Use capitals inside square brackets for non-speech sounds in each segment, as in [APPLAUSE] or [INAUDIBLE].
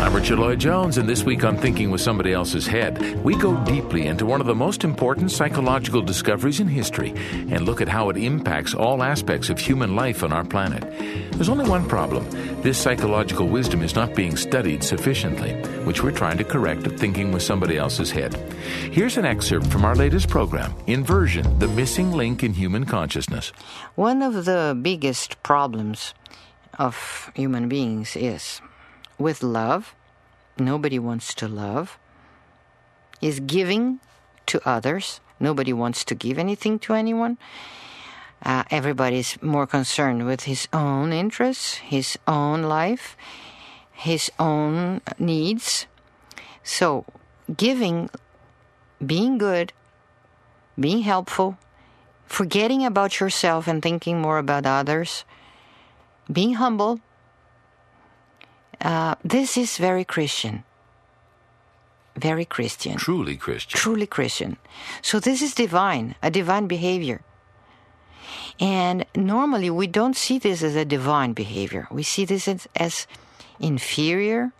I'm Richard Lloyd Jones, and this week on Thinking with Somebody Else's Head, we go deeply into one of the most important psychological discoveries in history and look at how it impacts all aspects of human life on our planet. There's only one problem this psychological wisdom is not being studied sufficiently, which we're trying to correct at Thinking with Somebody Else's Head. Here's an excerpt from our latest program Inversion, the missing link in human consciousness. One of the biggest problems of human beings is with love, nobody wants to love, is giving to others, nobody wants to give anything to anyone. Uh, everybody's more concerned with his own interests, his own life, his own needs. So, giving, being good, being helpful, forgetting about yourself and thinking more about others, being humble, uh, this is very Christian. Very Christian. Truly Christian. Truly Christian. So this is divine, a divine behavior. And normally we don't see this as a divine behavior. We see this as, as inferior,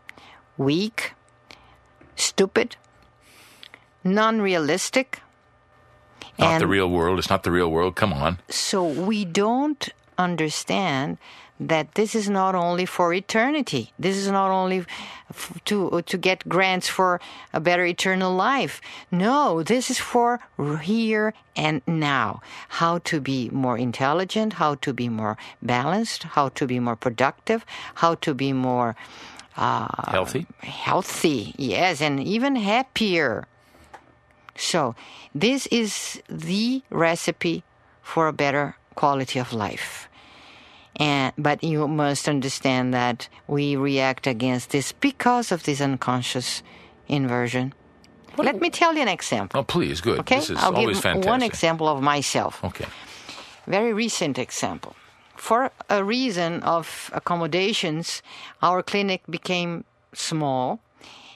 weak, stupid, non realistic. Not the real world. It's not the real world. Come on. So we don't understand that this is not only for eternity. This is not only f- to to get grants for a better eternal life. No, this is for here and now. How to be more intelligent, how to be more balanced, how to be more productive, how to be more uh, Healthy? healthy, yes, and even happier. So, this is the recipe for a better quality of life. And, but you must understand that we react against this because of this unconscious inversion. Let me tell you an example. Oh, please, good. Okay, This is I'll always give fantastic. one example of myself. Okay. Very recent example. For a reason of accommodations, our clinic became small,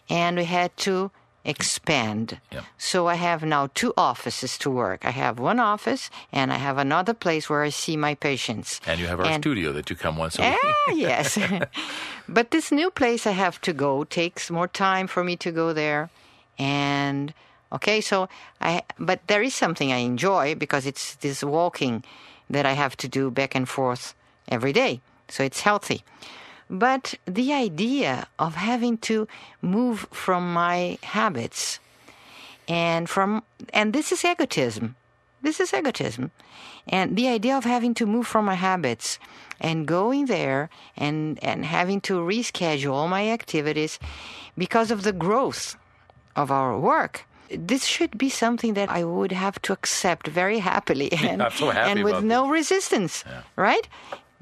and we had to expand. Yep. So I have now two offices to work. I have one office, and I have another place where I see my patients. And you have our And- studio that you come once a week. Ah, [LAUGHS] yes. [LAUGHS] but this new place I have to go takes more time for me to go there. And okay, so I but there is something I enjoy because it's this walking that I have to do back and forth every day. So it's healthy. But the idea of having to move from my habits and from and this is egotism. This is egotism. And the idea of having to move from my habits and going there and and having to reschedule all my activities because of the growth of our work this should be something that I would have to accept very happily [LAUGHS] and, so and with no resistance, right?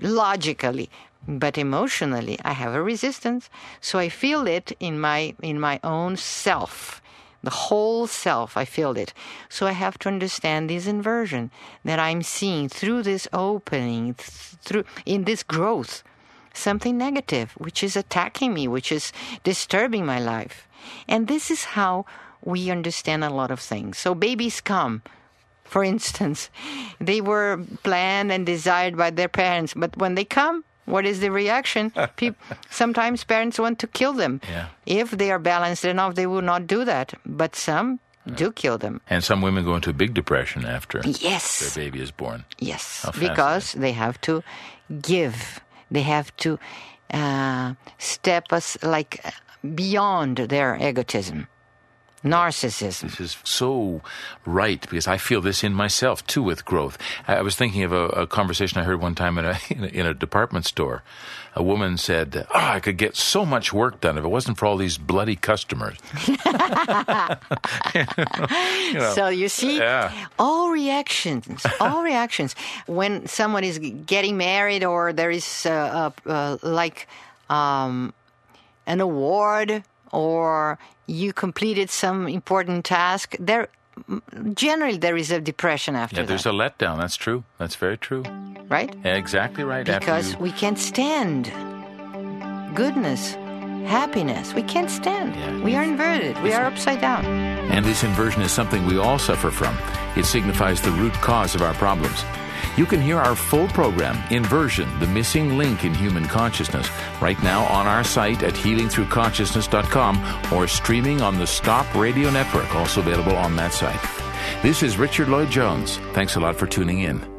Logically, but emotionally, I have a resistance. So I feel it in my in my own self, the whole self. I feel it. So I have to understand this inversion that I'm seeing through this opening, th- through in this growth, something negative, which is attacking me, which is disturbing my life, and this is how we understand a lot of things. So babies come. For instance, [LAUGHS] they were planned and desired by their parents, but when they come, what is the reaction? [LAUGHS] Peop sometimes parents want to kill them. Yeah. If they are balanced enough, they will not do that. But some do kill them. And some women go into a big depression after Yes. their baby is born. Yes, because they have to give. They have to uh, step us like beyond their egotism, narcissism. This is so right because I feel this in myself too with growth. I was thinking of a, a conversation I heard one time in a, [LAUGHS] in a in a department store. A woman said, "Oh, I could get so much work done if it wasn't for all these bloody customers." [LAUGHS] You know, So you see, Yeah. all reactions, all [LAUGHS] reactions. When someone is getting married, or there is uh, uh, uh, like um, an award, or you completed some important task, there generally there is a depression after that. yeah, there's that, a letdown. That's true. That's very true. right? Yeah, exactly right. Because you- we can't stand goodness, happiness. We can't stand. Yeah. We are inverted. We are upside down. And this inversion is something we all suffer from. It signifies the root cause of our problems. You can hear our full program, Inversion, the missing link in human consciousness, right now on our site at healingthroughconsciousness.com or streaming on the Stop Radio Network, also available on that site. This is Richard Lloyd Jones. Thanks a lot for tuning in.